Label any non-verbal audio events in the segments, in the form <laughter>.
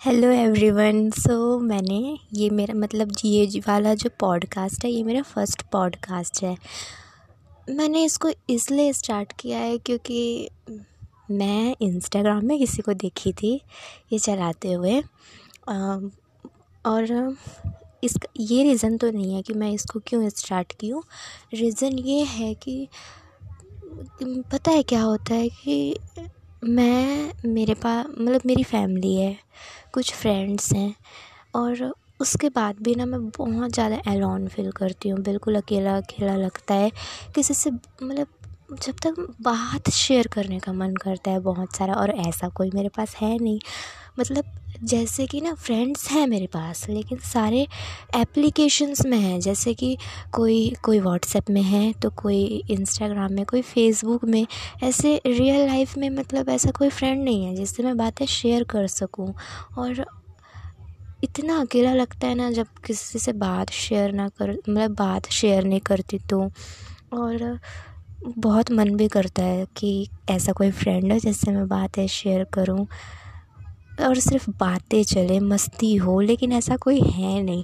Hello everyone so मैंने ये मेरा मतलब जी, ये वाला जो पॉडकास्ट है, ये मेरा फ़र्स्ट पॉडकास्ट है। मैंने इसको इसलिए स्टार्ट किया है क्योंकि मैं इंस्टाग्राम में किसी को देखी थी, ये चलाते हुए। और इसका, ये रीज़न तो नहीं है कि मैं इसको क्यों स्टार्ट की हूँ। रीज़न ये है कि, पता है क्या होता है कि मैं, मेरे पास मतलब मेरी फैमिली है, कुछ फ्रेंड्स हैं, और उसके बाद भी ना मैं बहुत ज़्यादा एलोन फील करती हूँ। बिल्कुल अकेला अकेला लगता है, किसी से मतलब जब तक बात शेयर करने का मन करता है बहुत सारा और ऐसा कोई मेरे पास है नहीं। मतलब जैसे कि ना फ्रेंड्स हैं मेरे पास, लेकिन सारे एप्लीकेशंस में हैं। जैसे कि कोई कोई व्हाट्सएप में है तो कोई इंस्टाग्राम में, कोई फेसबुक में, ऐसे रियल लाइफ में मतलब ऐसा कोई फ्रेंड नहीं है जिससे मैं बातें शेयर कर सकूँ। और इतना अकेला लगता है ना जब किसी से बात शेयर ना कर मतलब बात शेयर नहीं करती तो। और बहुत मन भी करता है कि ऐसा कोई फ्रेंड हो जिससे मैं बातें शेयर करूँ। और सिर्फ़ बातें चले, मस्ती हो, लेकिन ऐसा कोई है नहीं।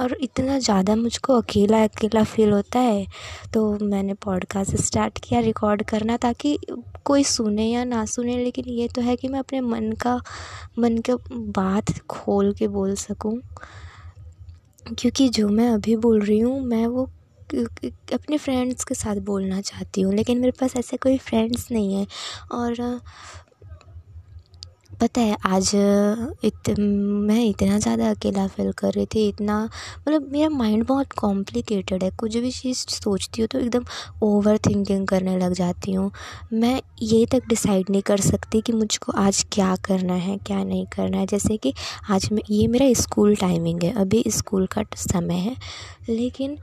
और इतना ज़्यादा मुझको अकेला अकेला फील होता है तो मैंने पॉडकास्ट स्टार्ट किया रिकॉर्ड करना ताकि कोई सुने या ना सुने, लेकिन ये तो है कि मैं अपने मन का मन का बात खोल के बोल सकूँ। क्योंकि जो मैं अभी बोल रही हूँ, मैं वो अपने फ्रेंड्स के साथ बोलना चाहती हूँ, लेकिन मेरे पास ऐसे कोई फ्रेंड्स नहीं है। और, पता है, आज इत, मैं इतना ज़्यादा अकेला फ़ील कर रही थी, इतना मतलब मेरा माइंड बहुत कॉम्प्लिकेटेड है। कुछ भी चीज़ सोचती हूँ तो एकदम ओवर थिंकिंग करने लग जाती हूँ। मैं ये तक डिसाइड नहीं कर सकती कि मुझको आज क्या करना है, क्या नहीं करना है। जैसे कि आज मैं, ये मेरा स्कूल टाइमिंग है, अभी स्कूल का समय है। लेकिन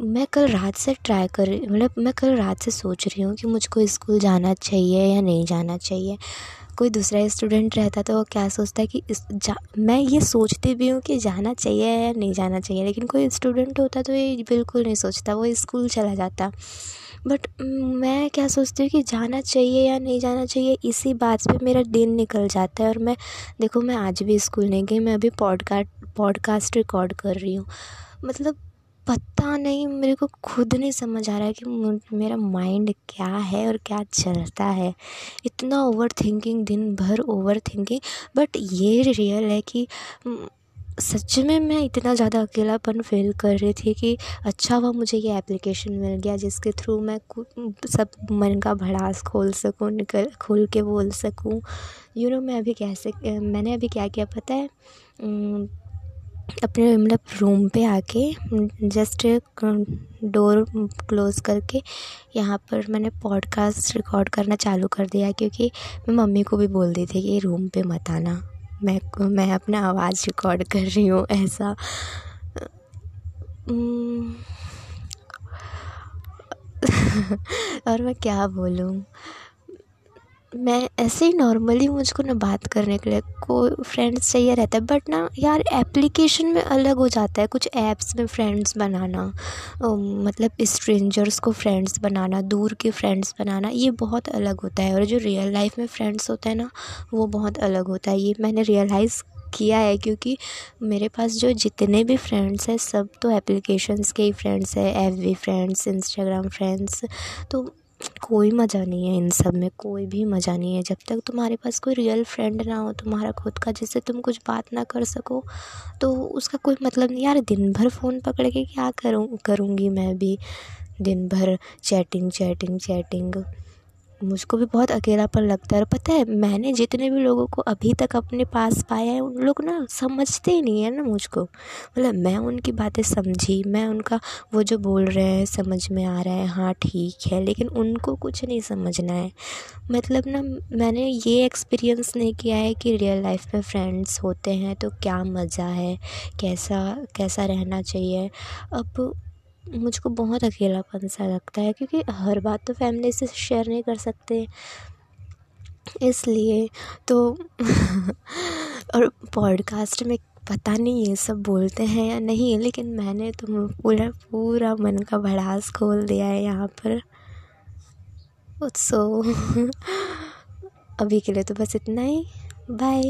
मैं कल रात से ट्राई कर रही मतलब मैं कल रात से सोच रही हूँ कि मुझको स्कूल जाना चाहिए या नहीं जाना चाहिए। कोई दूसरा स्टूडेंट रहता तो वो क्या सोचता है कि इस जा, मैं ये सोचती भी हूँ कि जाना चाहिए या नहीं जाना चाहिए, लेकिन कोई स्टूडेंट होता तो ये बिल्कुल नहीं सोचता, वो स्कूल चला जाता। बट मैं क्या सोचती हूँ कि जाना चाहिए या नहीं जाना चाहिए, इसी बात पे मेरा दिन निकल जाता है। और मैं, देखो मैं आज भी स्कूल नहीं गई, मैं अभी पॉडकास्ट पॉडकास्ट रिकॉर्ड कर रही हूँ। मतलब पता नहीं, मेरे को खुद नहीं समझ आ रहा है कि मेरा माइंड क्या है और क्या चलता है। इतना ओवर थिंकिंग दिन भर ओवर थिंकिंग बट ये रियल है कि सच में मैं इतना ज़्यादा अकेलापन फील कर रही थी कि अच्छा हुआ मुझे ये एप्लीकेशन मिल गया जिसके थ्रू मैं सब मन का भड़ास खोल सकूँ, निकल, खोल के बोल सकूँ। यू नो मैं अभी कैसे मैंने अभी क्या किया पता है? अपने मतलब रूम पे आके जस्ट डोर क्लोज़ करके, यहाँ पर मैंने पॉडकास्ट रिकॉर्ड करना चालू कर दिया क्योंकि मैं मम्मी को भी बोल दी थी कि रूम पे मत आना। मैं मैं अपना आवाज़ रिकॉर्ड कर रही हूँ ऐसा। और मैं क्या बोलूँ? मैं ऐसे ही नॉर्मली मुझको ना बात करने के लिए कोई फ्रेंड्स चाहिए रहता है बट ना यार एप्लीकेशन में अलग हो जाता है कुछ ऐप्स में फ्रेंड्स बनाना मतलब स्ट्रेंजर्स को फ्रेंड्स बनाना, दूर के फ्रेंड्स बनाना, ये बहुत अलग होता है। और जो रियल लाइफ में फ्रेंड्स होते हैं ना, वो बहुत अलग होता है। ये मैंने रियलाइज़ किया है क्योंकि मेरे पास जो जितने भी फ्रेंड्स हैं, सब तो एप्लीकेशंस के ही फ्रेंड्स हैं एफ़ फ्रेंड्स इंस्टाग्राम फ्रेंड्स तो कोई मज़ा नहीं है इन सब में, कोई भी मज़ा नहीं है। जब तक तुम्हारे पास कोई रियल फ्रेंड ना हो, तुम्हारा खुद का, जिससे तुम कुछ बात ना कर सको तो उसका कोई मतलब नहीं। यार, दिन भर फ़ोन पकड़ के क्या करूँ, करूँगी मैं भी? दिन भर चैटिंग चैटिंग चैटिंग मुझको भी बहुत अकेलापन लगता है। और पता है, मैंने जितने भी लोगों को अभी तक अपने पास पाया है, उन लोग ना समझते ही नहीं है ना मुझको। मतलब मैं उनकी बातें समझी, मैं उनका वो जो बोल रहे हैं, समझ में आ रहा है हाँ ठीक है, लेकिन उनको कुछ नहीं समझना है। मतलब ना, मैंने ये एक्सपीरियंस नहीं किया है कि रियल लाइफ में फ्रेंड्स होते हैं तो क्या मज़ा है, कैसा कैसा रहना चाहिए। अब मुझको बहुत अकेलापन सा लगता है, क्योंकि हर बात तो फैमिली से शेयर नहीं कर सकते। इसलिए तो <laughs> और पॉडकास्ट में पता नहीं ये सब बोलते हैं या नहीं, लेकिन मैंने तो पूरा पूरा मन का भड़ास खोल दिया है यहाँ पर। सो <laughs> अभी के लिए तो बस इतना ही। बाय